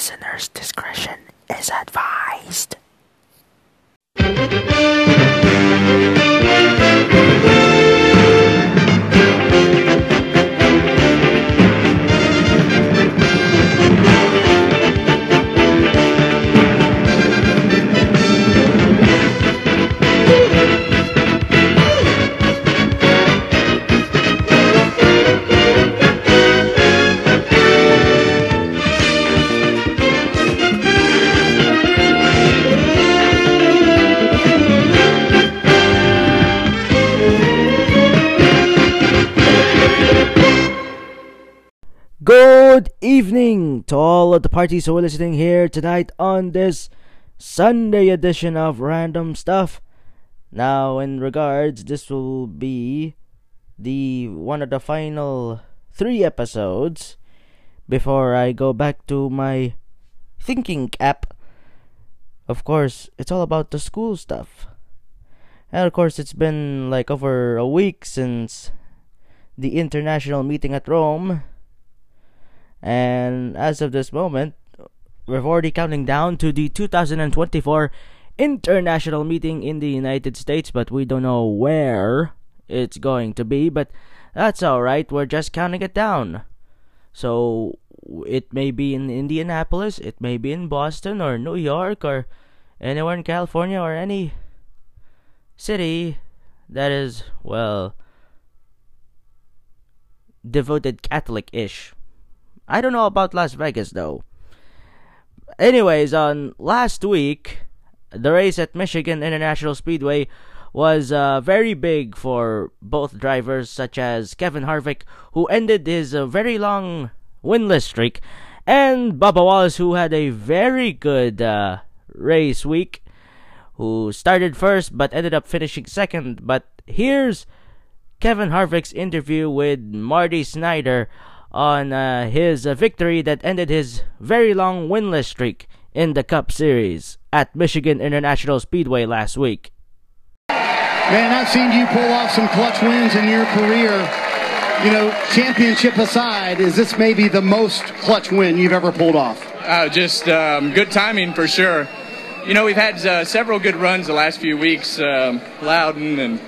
Listener's discretion is advised. All of the parties who are listening here tonight on this Sunday edition of Random Stuff. Now, in regards, this will be the one of the final three episodes before I go back to my thinking cap. Of course, it's all about the school stuff. And of course, it's been like over a week since the international meeting at Rome. And as of this moment, we're already counting down to the 2024 international meeting in the United States, but we don't know where it's going to be. But that's alright, we're just counting it down. So it may be in Indianapolis, it may be in Boston or New York or anywhere in California or any city that is, well, devoted Catholic ish. I don't know about Las Vegas though. Anyways, on last week, the race at Michigan International Speedway was uh, very big for both drivers, such as Kevin Harvick, who ended his uh, very long winless streak, and Bubba Wallace, who had a very good uh, race week, who started first but ended up finishing second. But here's Kevin Harvick's interview with Marty Snider on uh, his uh, victory that ended his very long winless streak in the Cup Series at Michigan International Speedway last week. Man, I've seen you pull off some clutch wins in your career. You know, championship aside, is this maybe the most clutch win you've ever pulled off? Uh, just um, good timing for sure. You know, we've had uh, several good runs the last few weeks. Um, Loudon and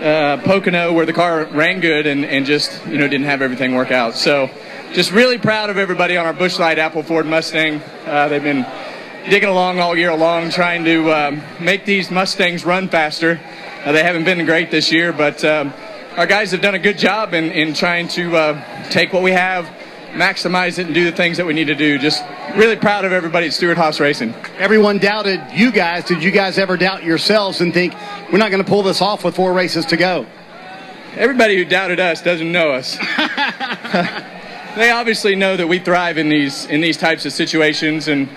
uh, Pocono where the car ran good and, and just, you know, didn't have everything work out. So just really proud of everybody on our Busch Light Apple Ford Mustang. Uh, they've been digging along all year long trying to um, make these Mustangs run faster. Uh, they haven't been great this year, but um, our guys have done a good job in, in trying to uh, take what we have, maximize it, and do the things that we need to do. Just really proud of everybody at Stewart Haas Racing. Everyone doubted you guys. Did you guys ever doubt yourselves and think we're not going to pull this off with four races to go? Everybody who doubted us doesn't know us. they obviously know that we thrive in these in these types of situations, and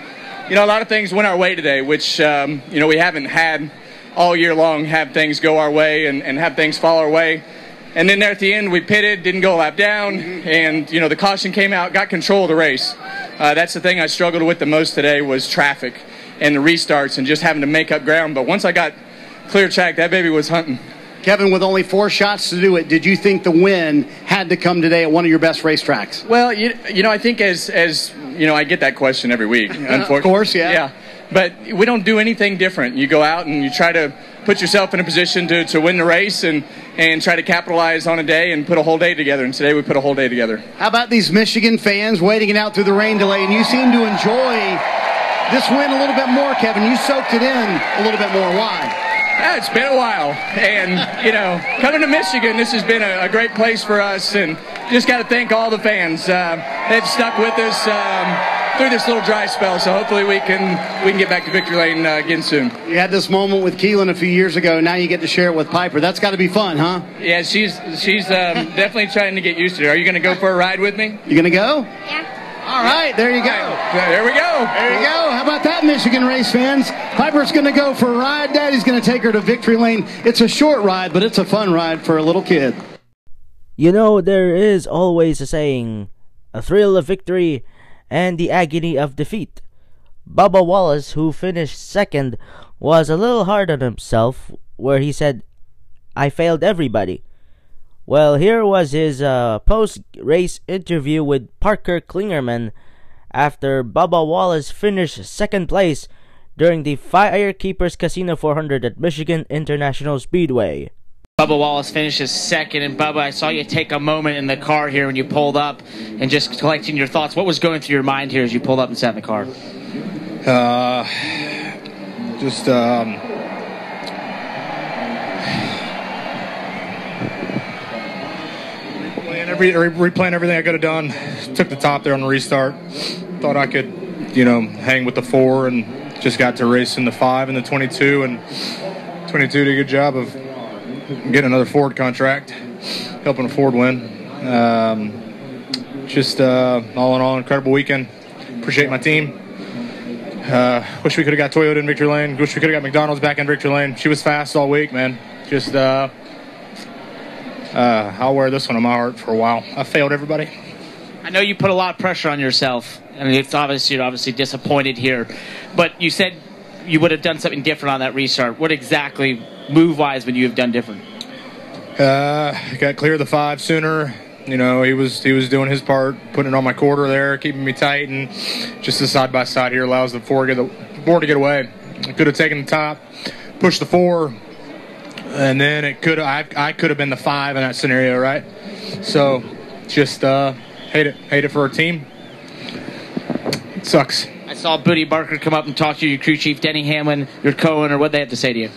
you know a lot of things went our way today, which um, you know we haven't had all year long. Have things go our way and, and have things fall our way. And then there at the end, we pitted, didn't go a lap down, and you know the caution came out, got control of the race. Uh, that's the thing I struggled with the most today was traffic and the restarts and just having to make up ground. But once I got clear track, that baby was hunting. Kevin, with only four shots to do it, did you think the win had to come today at one of your best racetracks? Well, you, you know, I think as as you know, I get that question every week. Unfortunately, of course, yeah. Yeah, but we don't do anything different. You go out and you try to put yourself in a position to, to win the race and and try to capitalize on a day and put a whole day together. And today we put a whole day together. How about these Michigan fans waiting it out through the rain delay? And you seem to enjoy this win a little bit more, Kevin. You soaked it in a little bit more. Why? Yeah, it's been a while, and you know, coming to Michigan, this has been a, a great place for us, and just got to thank all the fans. Uh, they've stuck with us um, through this little dry spell, so hopefully we can we can get back to victory lane uh, again soon. You had this moment with Keelan a few years ago. Now you get to share it with Piper. That's got to be fun, huh? Yeah, she's she's um, definitely trying to get used to it. Are you going to go for a ride with me? You gonna go? Yeah. All right, there you go. There we go. There you go. How about that, Michigan race fans? Piper's going to go for a ride. Daddy's going to take her to victory lane. It's a short ride, but it's a fun ride for a little kid. You know, there is always a saying a thrill of victory and the agony of defeat. Bubba Wallace, who finished second, was a little hard on himself, where he said, I failed everybody. Well, here was his uh, post race interview with Parker Klingerman after Bubba Wallace finished second place during the Firekeepers Casino 400 at Michigan International Speedway. Bubba Wallace finishes second, and Bubba, I saw you take a moment in the car here when you pulled up and just collecting your thoughts. What was going through your mind here as you pulled up and sat in the car? Uh, just um, replaying, every, replaying everything I could have done. Took the top there on the restart. Thought I could, you know, hang with the four, and just got to race in the five and the 22, and 22 did a good job of getting another Ford contract, helping a Ford win. Um, just uh, all in all, incredible weekend. Appreciate my team. Uh, wish we could have got Toyota in victory lane. Wish we could have got McDonald's back in victory lane. She was fast all week, man. Just uh, uh, I'll wear this one on my heart for a while. I failed everybody. I know you put a lot of pressure on yourself. I mean, it's obviously you're obviously disappointed here, but you said you would have done something different on that restart. What exactly, move wise, would you have done different? Uh, got clear the five sooner. You know, he was he was doing his part, putting it on my quarter there, keeping me tight, and just the side by side here allows the four to get the four to get away. I could have taken the top, pushed the four, and then it could I I could have been the five in that scenario, right? So, just uh, hate it, hate it for our team. It sucks. I saw Bootie Barker come up and talk to your crew chief, Denny Hamlin, your co-owner. What they have to say to you?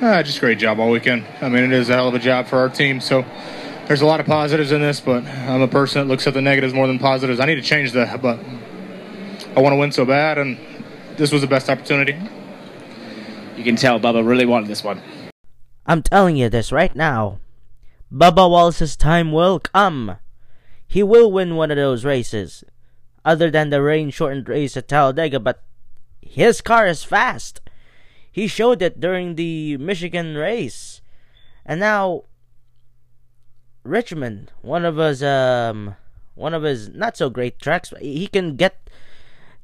Uh, just great job all weekend. I mean, it is a hell of a job for our team. So there's a lot of positives in this, but I'm a person that looks at the negatives more than positives. I need to change that, but I want to win so bad, and this was the best opportunity. You can tell Bubba really wanted this one. I'm telling you this right now. Bubba Wallace's time will come. He will win one of those races. Other than the rain shortened race at Talladega, but his car is fast. He showed it during the Michigan race. And now Richmond, one of his um one of his not so great tracks, he can get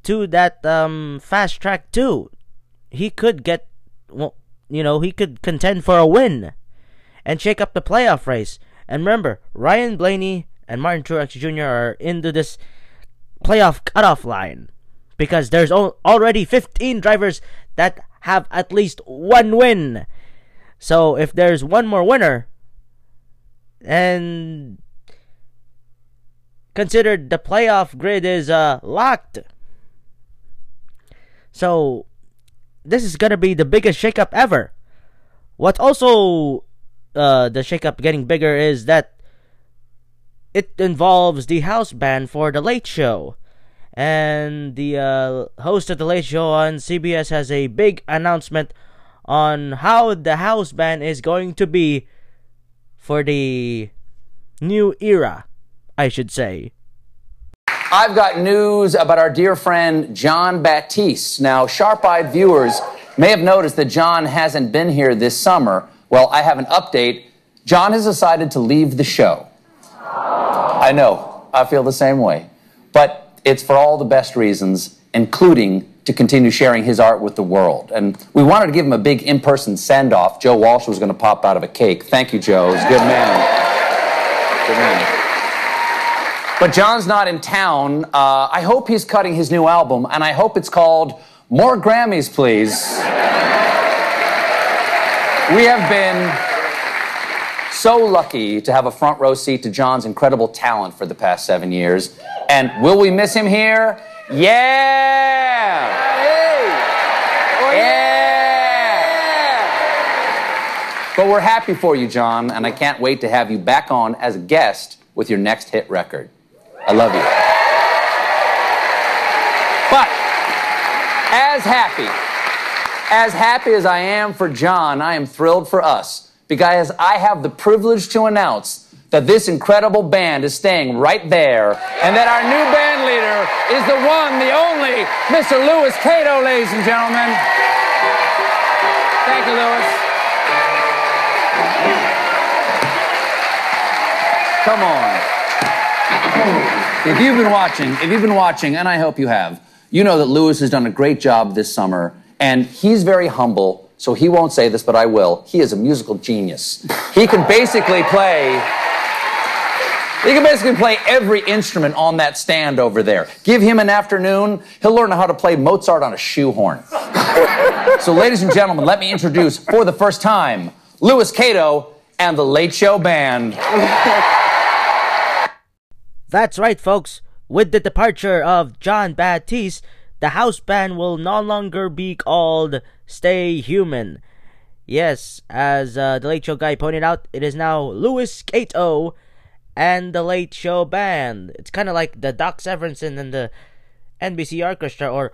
to that um fast track too. He could get well, you know, he could contend for a win and shake up the playoff race. And remember, Ryan Blaney and Martin Truex Jr. are into this playoff cutoff line because there's already 15 drivers that have at least one win. So if there's one more winner, and considered the playoff grid is uh, locked. So this is gonna be the biggest shakeup ever. What also uh, the shakeup getting bigger is that it involves the house band for the Late Show. And the uh, host of the Late Show on CBS has a big announcement on how the house band is going to be for the new era, I should say. I've got news about our dear friend Jon Batiste. Now, sharp eyed viewers may have noticed that Jon hasn't been here this summer. Well, I have an update. Jon has decided to leave the show. I know, I feel the same way. But it's for all the best reasons, including to continue sharing his art with the world. And we wanted to give him a big in person send off. Joe Walsh was going to pop out of a cake. Thank you, Joe. He's a good man. Good man. But Jon's not in town. Uh, I hope he's cutting his new album, and I hope it's called More Grammys, Please. we have been so lucky to have a front row seat to Jon's incredible talent for the past seven years. And will we miss him here? Yeah! Oh, yeah! But we're happy for you, Jon, and I can't wait to have you back on as a guest with your next hit record. I love you. But as happy, as happy as I am for Jon, I am thrilled for us because I have the privilege to announce that this incredible band is staying right there, and that our new band leader is the one, the only, Mr. Louis Cato, ladies and gentlemen. Thank you, Louis. Come on. If you've been watching, if you've been watching, and I hope you have, you know that Louis has done a great job this summer, and he's very humble, so he won't say this, but I will. He is a musical genius. He can basically play He can basically play every instrument on that stand over there. Give him an afternoon, he'll learn how to play Mozart on a shoehorn. so, ladies and gentlemen, let me introduce for the first time Louis Cato and the Late Show Band. That's right, folks. With the departure of Jon Batiste, the house band will no longer be called Stay Human. Yes, as uh, the Late Show guy pointed out, it is now Louis Cato and the Late Show Band. It's kind of like the Doc Severinsen and the NBC Orchestra, or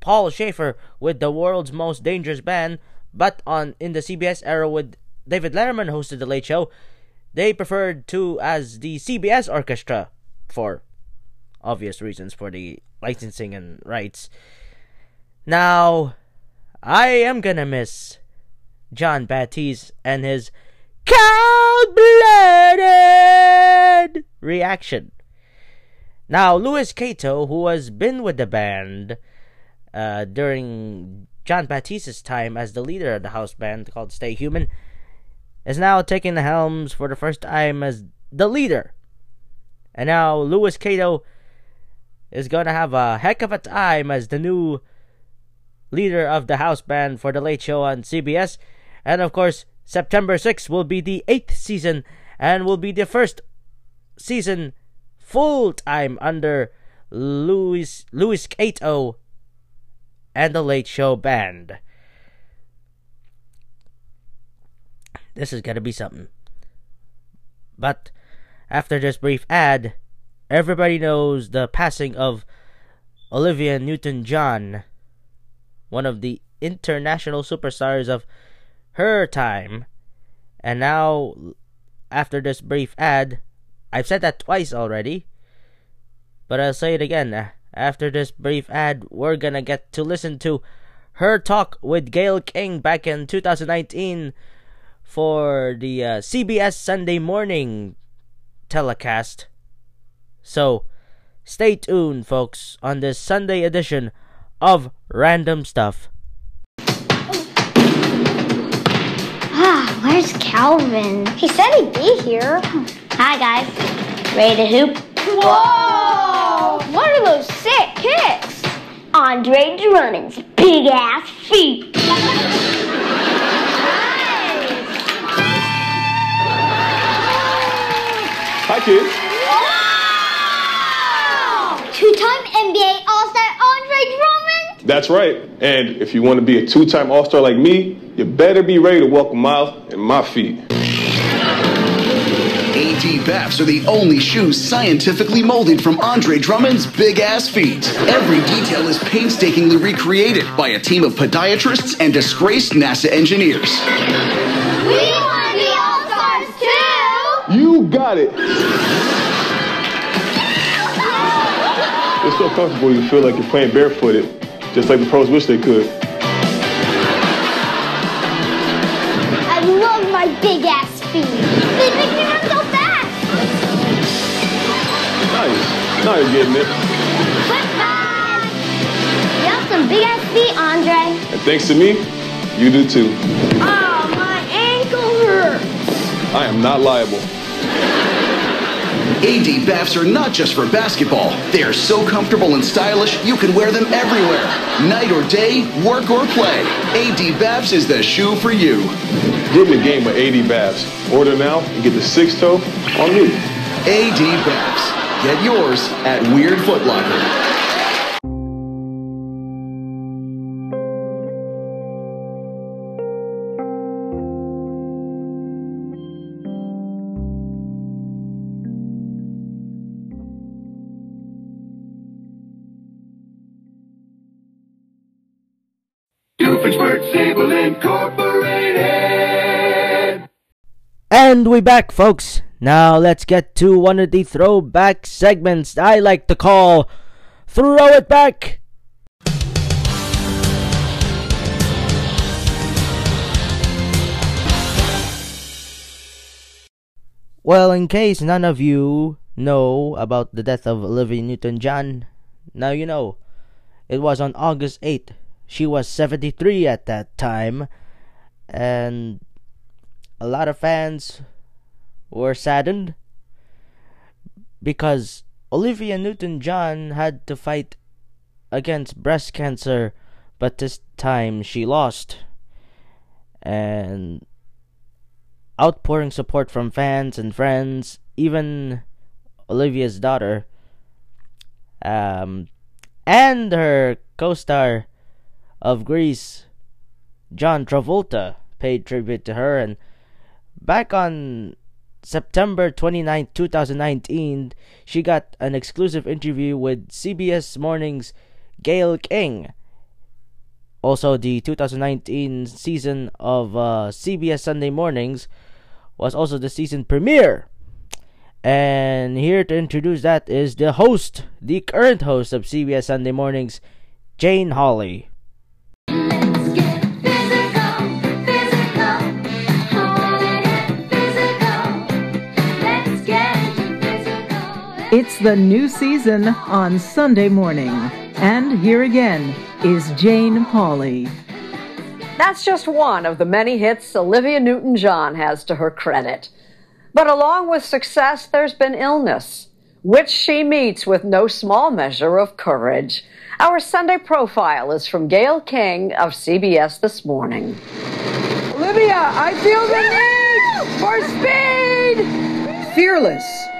Paul Shaffer with the world's most dangerous band. But on in the CBS era, with David Letterman hosted the Late Show, they preferred to as the CBS Orchestra for obvious reasons for the licensing and rights. Now, I am gonna miss Jon Batiste and his cold blooded reaction. Now, Louis Cato, who has been with the band uh, during Jon Batiste's time as the leader of the house band called Stay Human, is now taking the helms for the first time as the leader. And now Louis Cato is gonna have a heck of a time as the new leader of the house band for the late show on CBS. And of course, September 6th will be the eighth season and will be the first season full time under Louis Louis Cato and the Late Show Band. This is gonna be something. But after this brief ad, everybody knows the passing of Olivia Newton John, one of the international superstars of her time. And now, after this brief ad, I've said that twice already, but I'll say it again. After this brief ad, we're gonna get to listen to her talk with Gayle King back in 2019 for the uh, CBS Sunday morning telecast. So, stay tuned, folks, on this Sunday edition of Random Stuff. Ah, where's Calvin? He said he'd be here. Hi, guys. Ready to hoop? Whoa! What are those sick kicks? Andre Drummond's big ass feet. Hi, kids. Two-time NBA All-Star Andre Drummond. That's right. And if you want to be a two time All Star like me, you better be ready to welcome Miles and my feet. AD Baps are the only shoes scientifically molded from Andre Drummond's big ass feet. Every detail is painstakingly recreated by a team of podiatrists and disgraced NASA engineers. We want to be All-Stars too. You got it. It's so comfortable you feel like you're playing barefooted, just like the pros wish they could. I love my big ass feet. They make me run so fast. Nice. Now you're getting it. Football. You have some big ass feet, Andre. And thanks to me, you do too. Oh, my ankle hurts. I am not liable. AD Baps are not just for basketball. They are so comfortable and stylish, you can wear them everywhere. Night or day, work or play. AD Baps is the shoe for you. Get in the game with AD Baps. Order now and get the six toe on me. AD Baps. Get yours at Weird Foot Locker. Sable Incorporated. And we back, folks. Now let's get to one of the throwback segments I like to call Throw It Back. Well, in case none of you know about the death of Olivia Newton John, now you know. It was on August 8th. She was 73 at that time, and a lot of fans were saddened because Olivia Newton John had to fight against breast cancer, but this time she lost. And outpouring support from fans and friends, even Olivia's daughter, um, and her co star of Grease, John Travolta, paid tribute to her. And back on September 29, 2019, she got an exclusive interview with CBS Morning's Gayle King. Also, the 2019 season of uh, CBS Sunday Mornings was also the season premiere. And here to introduce that is the host, the current host of CBS Sunday Mornings, Jane Pauley. The new season on Sunday morning. And here again is Jane Pauley. That's just one of the many hits Olivia Newton John has to her credit. But along with success, there's been illness, which she meets with no small measure of courage. Our Sunday profile is from Gayle King of CBS This Morning. Olivia, I feel the need for speed! Fearless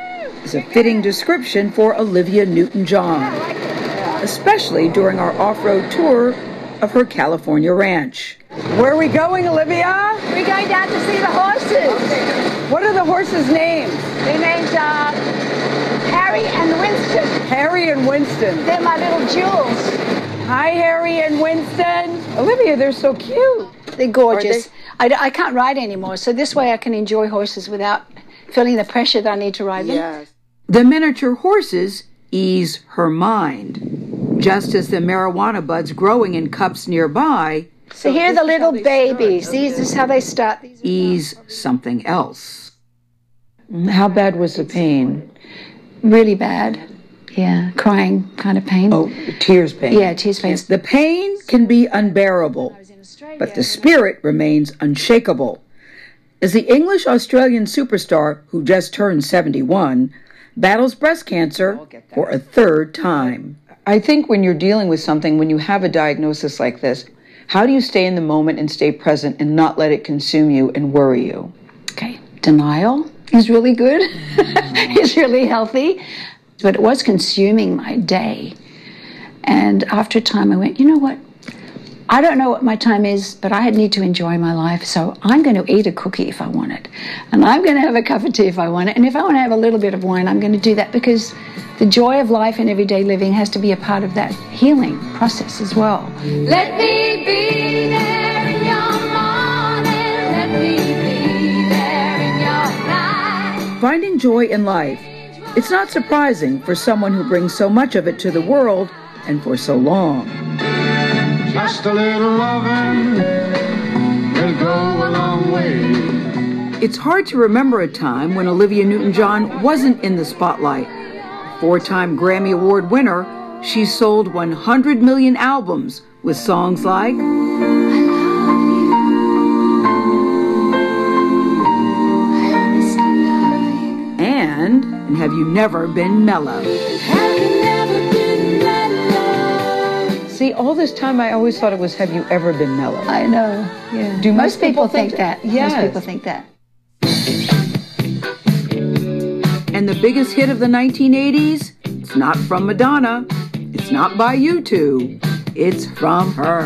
is a fitting description for Olivia Newton John, especially during our off road tour of her California ranch. Where are we going, Olivia? We're going down to see the horses. What are the horses' names? Their names are Harry and Winston. Harry and Winston. They're my little jewels. Hi, Harry and Winston. Olivia, they're so cute. They're gorgeous. I, I can't ride anymore, so this way I can enjoy horses without feeling the pressure that I need to ride them. Yes. The miniature horses ease her mind, just as the marijuana buds growing in cups nearby So here are the little babies. These is how they start. ease something else. How bad was the pain? Really bad. Yeah, crying kind of pain. Oh, tears pain. Yeah, tears pain. The pain can be unbearable, but the spirit remains unshakable. As the English Australian superstar who just turned 71 battles breast cancer for a third time. I think when you're dealing with something, when you have a diagnosis like this, how do you stay in the moment and stay present and not let it consume you and worry you? Okay, denial is really good. Mm-hmm. it's really healthy, but it was consuming my day. And after a time, I went, you know what? I don't know what my time is, but I need to enjoy my life. So I'm going to eat a cookie if I want it. And I'm going to have a cup of tea if I want it. And if I want to have a little bit of wine, I'm going to do that because the joy of life and everyday living has to be a part of that healing process as well. Let me be there in your morning. Let me be there in your night. Finding joy in life. It's not surprising for someone who brings so much of it to the world and for so long. Just a little loving will go a long way. It's hard to remember a time when Olivia Newton John wasn't in the spotlight. Four time Grammy Award winner, she sold 100 million albums with songs like and, and Have You Never Been Mellow? See, all this time I always thought it was Have You Ever Been Mellow? I know. Yeah. Do most, people, think that? Yes. Most people think that. And the biggest hit of the 1980s? It's not from Madonna. It's not by U2. It's from her.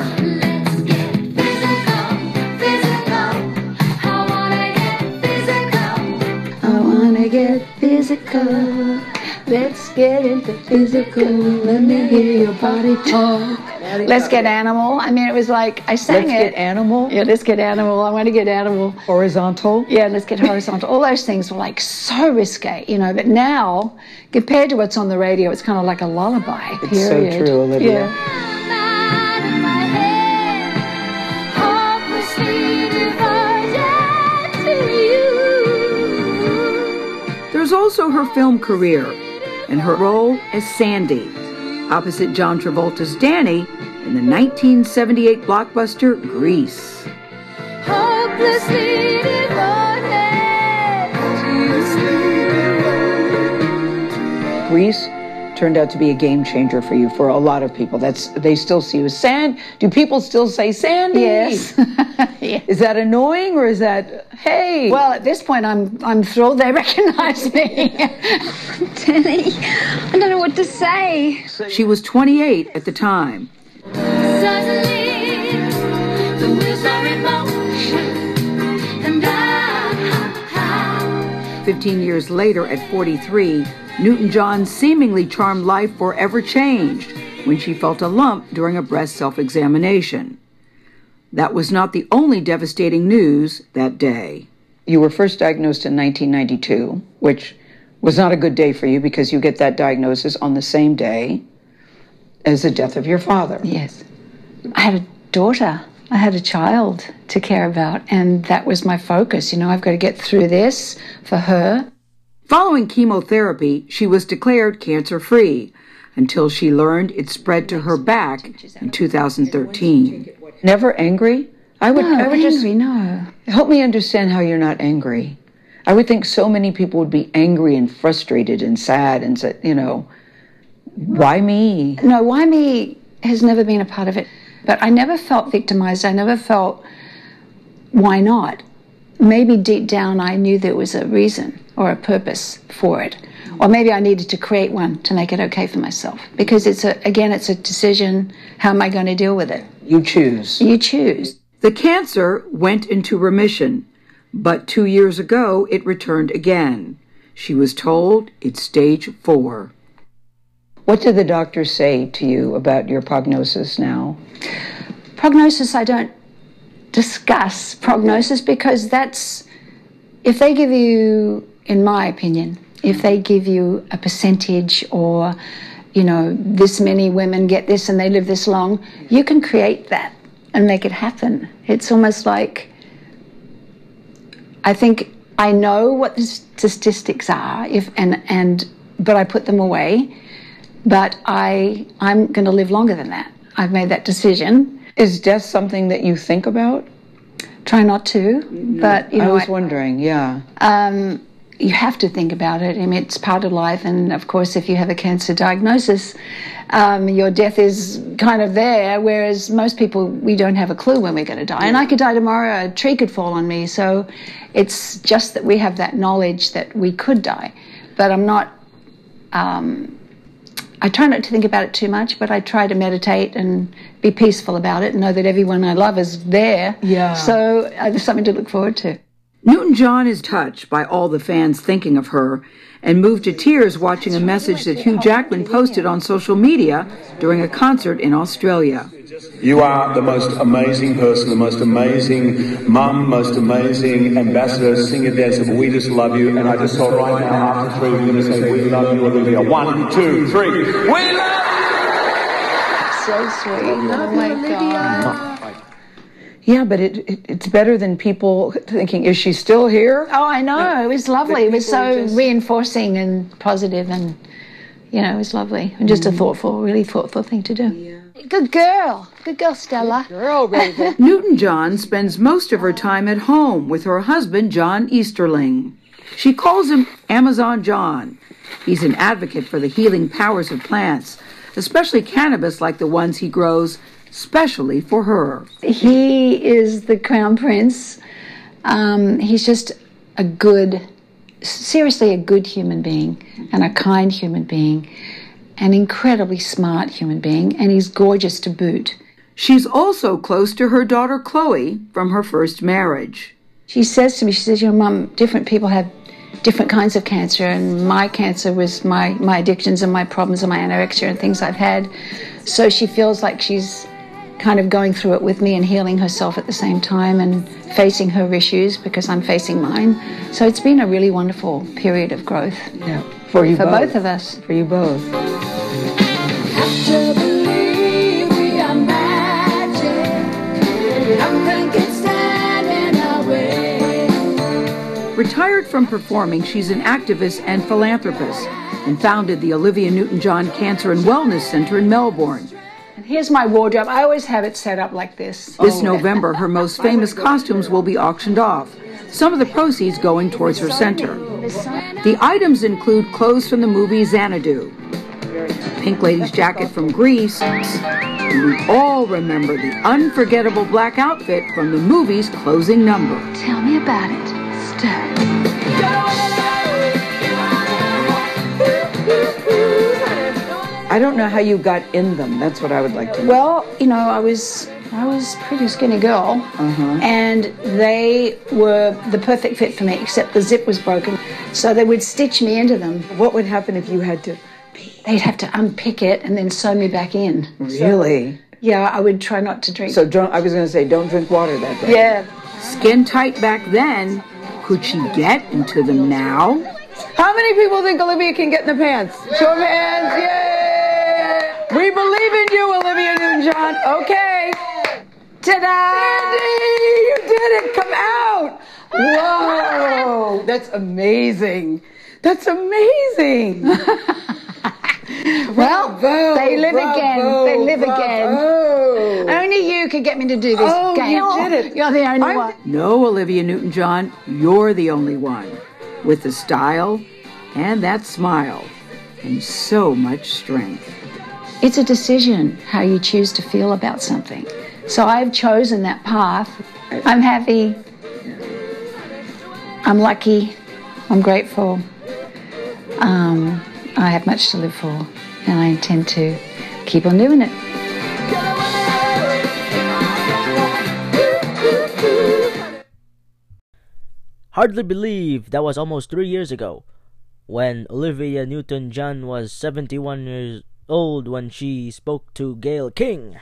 I wanna get physical. Let's get into physical. Let me hear your body talk. Let's get animal. I mean, it was like I sang it. Let's. Get Animal? Yeah, let's get animal. I want to get animal. Horizontal? Yeah, let's get horizontal. All those things were like so risque, you know. But now, compared to what's on the radio, it's kind of like a lullaby. It's so period. true, Olivia. Yeah. There's also her film career and her role as Sandy, opposite John Travolta's Danny in the 1978 blockbuster Grease. Greece turned out to be a game changer for you for a lot of people. That's they still see you as Sand. Do people still say Sandy? Yes. Is that annoying or is that hey? Well, at this point, I'm I'm thrilled they recognise me. Denny, I don't know what to say. She was 28 at the time. Suddenly, the wheels are in motion, 15 years later, at 43, Newton John's seemingly charmed life forever changed when she felt a lump during a breast self examination. That was not the only devastating news that day. You were first diagnosed in 1992, which was not a good day for you because you get that diagnosis on the same day as the death of your father. Yes. I had a daughter. I had a child to care about, and that was my focus. You know, I've got to get through this for her. Following chemotherapy, she was declared cancer free until she learned it spread to her back in 2013. Never angry? I would, No, I would just no. help me understand how you're not angry. I would think so many people would be angry and frustrated and sad and said, you know, why me? No, why me has never been a part of it. But I never felt victimized. I never felt, why not? Maybe deep down I knew there was a reason or a purpose for it. Or maybe I needed to create one to make it okay for myself. Because it's a, again, it's a decision. How am I going to deal with it? You choose. You choose. The cancer went into remission, but two years ago it returned again. She was told it's stage four. What did the doctors say to you about your prognosis now? Prognosis, I don't discuss prognosis because that's, if they give you, in my opinion, if they give you a percentage or, you know, this many women get this and they live this long, you can create that and make it happen. It's almost like, I think I know what the statistics are, if and and but I put them away. But I I'm going to live longer than that. I've made that decision. Is death something that you think about? Try not to, but you I know, was wondering, yeah. um, you have to think about it. I mean, it's part of life, and of course, if you have a cancer diagnosis, um, your death is kind of there. Whereas most people, we don't have a clue when we're going to die. And I could die tomorrow. A tree could fall on me. So, it's just that we have that knowledge that we could die. But I'm not. Um, I try not to think about it too much, but I try to meditate and be peaceful about it and know that everyone I love is there. Yeah. So uh, there's something to look forward to. Newton John is touched by all the fans thinking of her and moved to tears watching a message that Hugh Jackman posted on social media during a concert in Australia. You are the most amazing person, the most amazing mum, most amazing ambassador, singer, dancer. We just love you. And I just thought right now, after three, we're going to say, We love you, Olivia. One, two, three. We love you! So sweet. Oh my God. Yeah, but it, it it's better than people thinking, is she still here? Oh, I know. It was lovely. It was so reinforcing and positive, and you know, it was lovely and just a mm-hmm. thoughtful, really thoughtful thing to do. Good girl. Good girl, Stella. girl, Raven. Newton John spends most of her time at home with her husband, John Easterling. She calls him Amazon John. He's an advocate for the healing powers of plants, especially cannabis like the ones he grows specially for her. He is the crown prince. Um, he's just a good, seriously, a good human being and a kind human being, an incredibly smart human being, and he's gorgeous to boot. She's also close to her daughter Chloe from her first marriage. She says to me, she says, you know, Mum, different people have different kinds of cancer, and my cancer was my, my addictions and my problems and my anorexia and things I've had. So she feels like she's kind of going through it with me and healing herself at the same time and facing her issues because I'm facing mine. So it's been a really wonderful period of growth. Yeah. For you both For both. both of us. For you both. to believe we are magic. Nothing can stand in our way. Retired from performing, she's an activist and philanthropist and founded the Olivia Newton John Cancer and Wellness Center in Melbourne. And here's my wardrobe. I always have it set up like this. This November, her most famous costumes will be auctioned off, some of the proceeds going towards her center. The items include clothes from the movie Xanadu, Pink Lady's jacket from Grease, and we all remember the unforgettable black outfit from the movie's closing number. Tell me about it, Stern. I don't know how you got in them. That's what I would like to know. Well, you know, I was I was a pretty skinny girl, Uh-huh. and they were the perfect fit for me, except the zip was broken. So they would stitch me into them. What would happen if you had to? They'd have to unpick it and then sew me back in. So- Really? yeah, I would try not to drink. So don't. I was going to say, don't drink water that day. yeah. Skin tight back then. Could she get into them now? How many people think Olivia can get in the pants? Show of hands. Yay! We believe in you, Olivia Newton-John. Okay. Ta-da! Sandy, you did it. Come out. Whoa, that's amazing. That's amazing. Well, Bravo, they live bravo, again. They live bravo. again. Only you could get me to do this Oh, game. you did it. You're the only I'm- one. No, Olivia Newton John, you're the only one. With the style and that smile and so much strength. It's a decision how you choose to feel about something. So I've chosen that path. I'm happy. I'm lucky. I'm grateful. Um, I have much to live for, and I intend to keep on doing it. Hardly believe that was almost three years ago when Olivia Newton John was 71 years old when she spoke to Gayle King.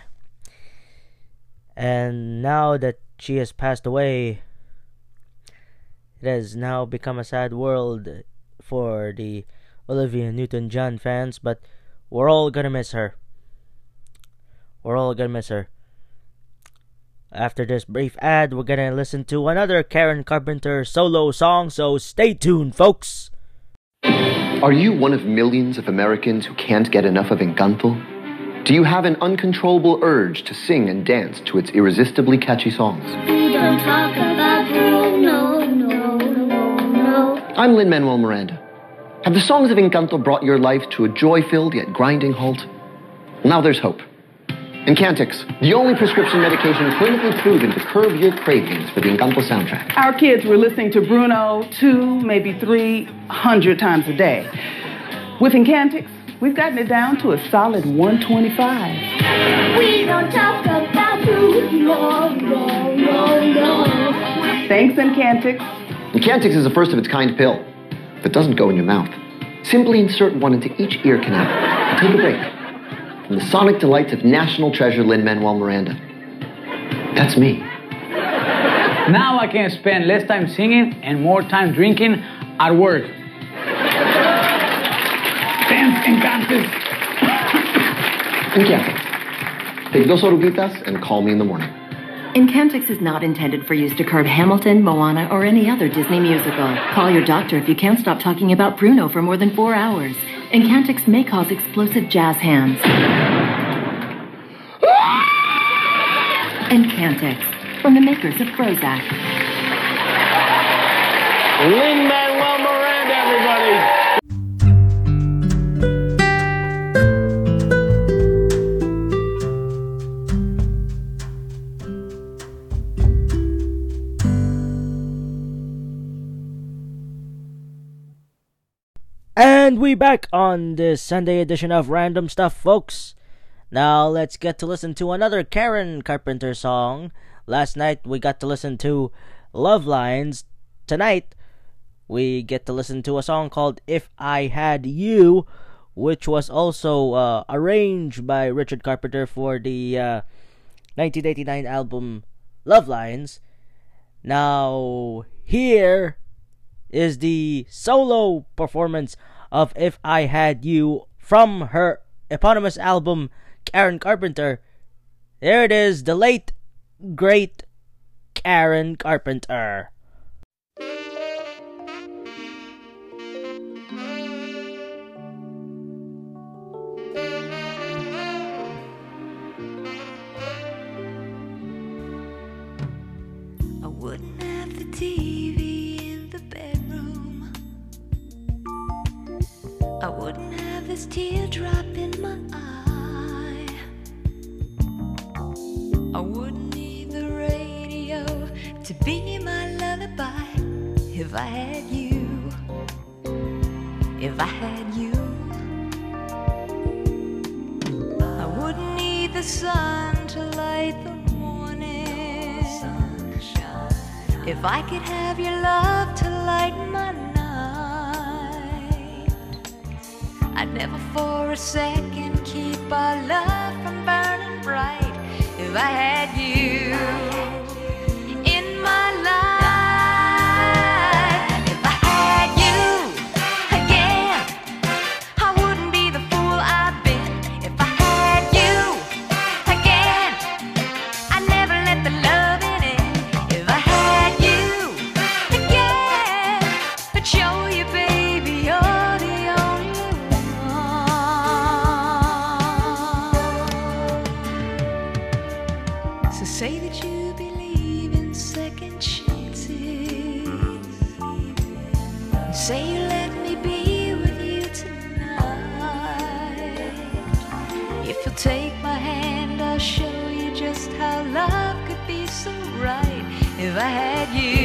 And now that she has passed away, it has now become a sad world for the Olivia Newton John fans, but we're all gonna miss her. We're all gonna miss her. After this brief ad, we're gonna listen to another Karen Carpenter solo song, so stay tuned, folks. Are you one of millions of Americans who can't get enough of Encanto? Do you have an uncontrollable urge to sing and dance to its irresistibly catchy songs? We don't talk about Bruno, no, no, no. I'm Lin Manuel Miranda. Have the songs of Encanto brought your life to a joy filled yet grinding halt? Now there's hope. Encantix, the only prescription medication clinically proven to curb your cravings for the Encanto soundtrack. Our kids were listening to Bruno two, maybe three hundred times a day. With Encantix, we've gotten it down to a solid 125. We don't talk about Bruno, no, no, no. Thanks, Encantix. Encantix is a first of its kind pill that doesn't go in your mouth. Simply insert one into each ear canal take a break from the sonic delights of national treasure Lin Manuel Miranda. That's me. Now I can spend less time singing and more time drinking at work. Dance Encantus. Encantix. Take dos oruguitas and call me in the morning. Encantix is not intended for use to curb Hamilton, Moana, or any other Disney musical. Call your doctor if you can't stop talking about Bruno for more than four hours. Encantix may cause explosive jazz hands. Encantix, from the makers of Prozac. And we back on this Sunday edition of Random Stuff, folks. Now let's get to listen to another Karen Carpenter song. Last night we got to listen to Love Lines. Tonight we get to listen to a song called If I Had You, which was also uh, arranged by Richard Carpenter for the uh, 1989 album Love Lines. Now, here is the solo performance of If I Had You from her eponymous album Karen Carpenter. There it is, the late, great Karen Carpenter. Last teardrop in my eye. I wouldn't need the radio to be my lullaby if I had you. If I had you, I wouldn't need the sun to light the morning. If I could have your love to lighten never for a second keep our love from burning bright. If I had you Say you let me be with you tonight. If you'll take my hand, I'll show you just how love could be so right. If I had you,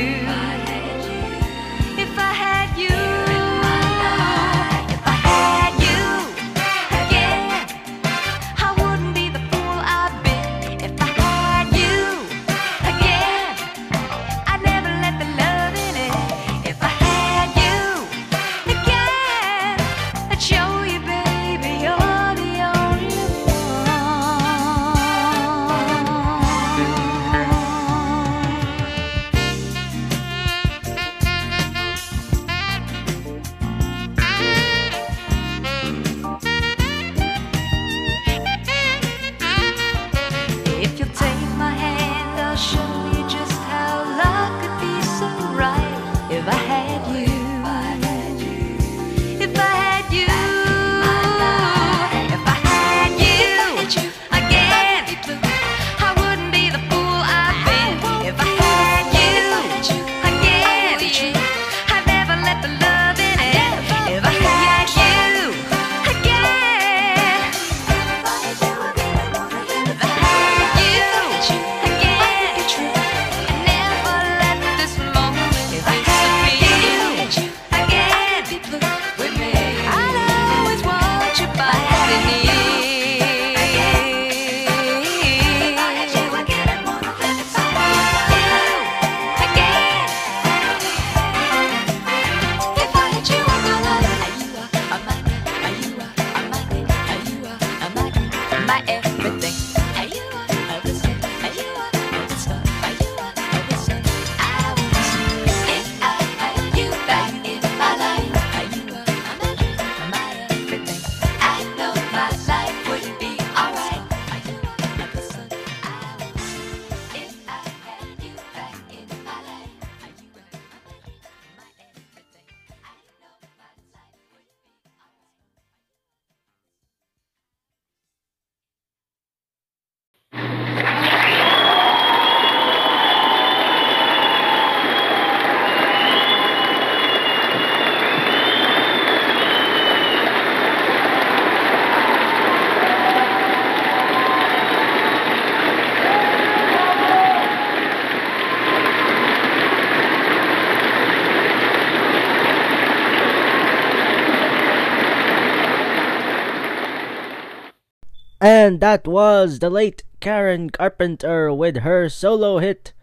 And that was the late Karen Carpenter with her solo hit,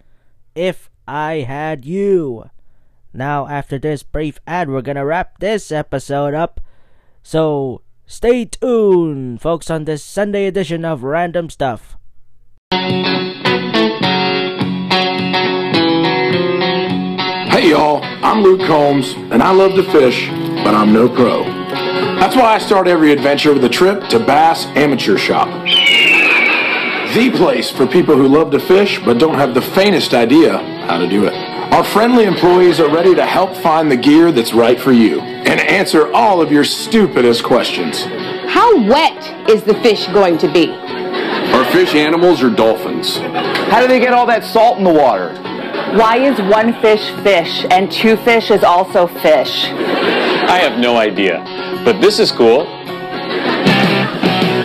If I Had You. Now, after this brief ad, we're gonna wrap this episode up. So, stay tuned, folks, on this Sunday edition of Random Stuff. Hey y'all, I'm Luke Combs, and I love to fish, but I'm no pro. That's why I start every adventure with a trip to Bass Amateur Shop. The place for people who love to fish but don't have the faintest idea how to do it. Our friendly employees are ready to help find the gear that's right for you and answer all of your stupidest questions. How wet is the fish going to be? Are fish animals or dolphins? How do they get all that salt in the water? Why is one fish fish and two fish is also fish? I have no idea, but this is cool.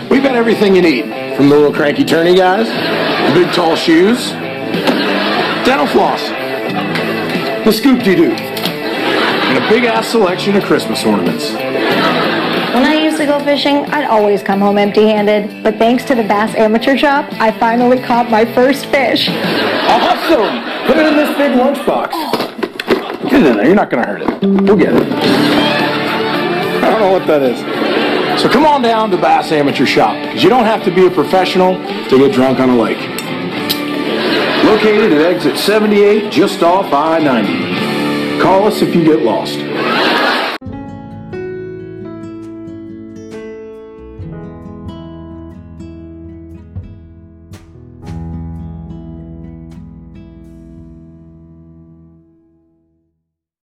We've got everything you need. From the little cranky turny guys, the big tall shoes, dental floss, the scoop dee doo, and a big ass selection of Christmas ornaments. When I used to go fishing, I'd always come home empty handed. But thanks to the Bass Amateur Shop, I finally caught my first fish. Awesome! Put it in this big lunchbox. Get it in there. You're not going to hurt it. We'll get it. I don't know what that is. So come on down to Bass Amateur Shop because you don't have to be a professional to get drunk on a lake. Located at exit 78, just off I-90. Call us if you get lost.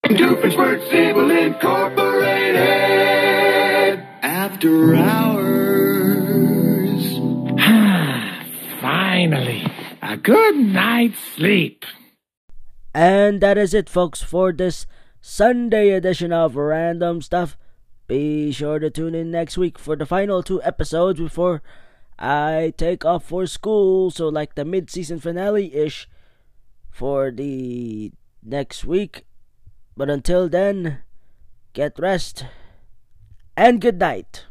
Doofenshmirtz Evil Incorporated. After hours. Finally, a good night's sleep. And that is it, folks, for this Sunday edition of Random Stuff. Be sure to tune in next week for the final two episodes before I take off for school. So, like the mid season finale ish for the next week. But until then, get rest and good night.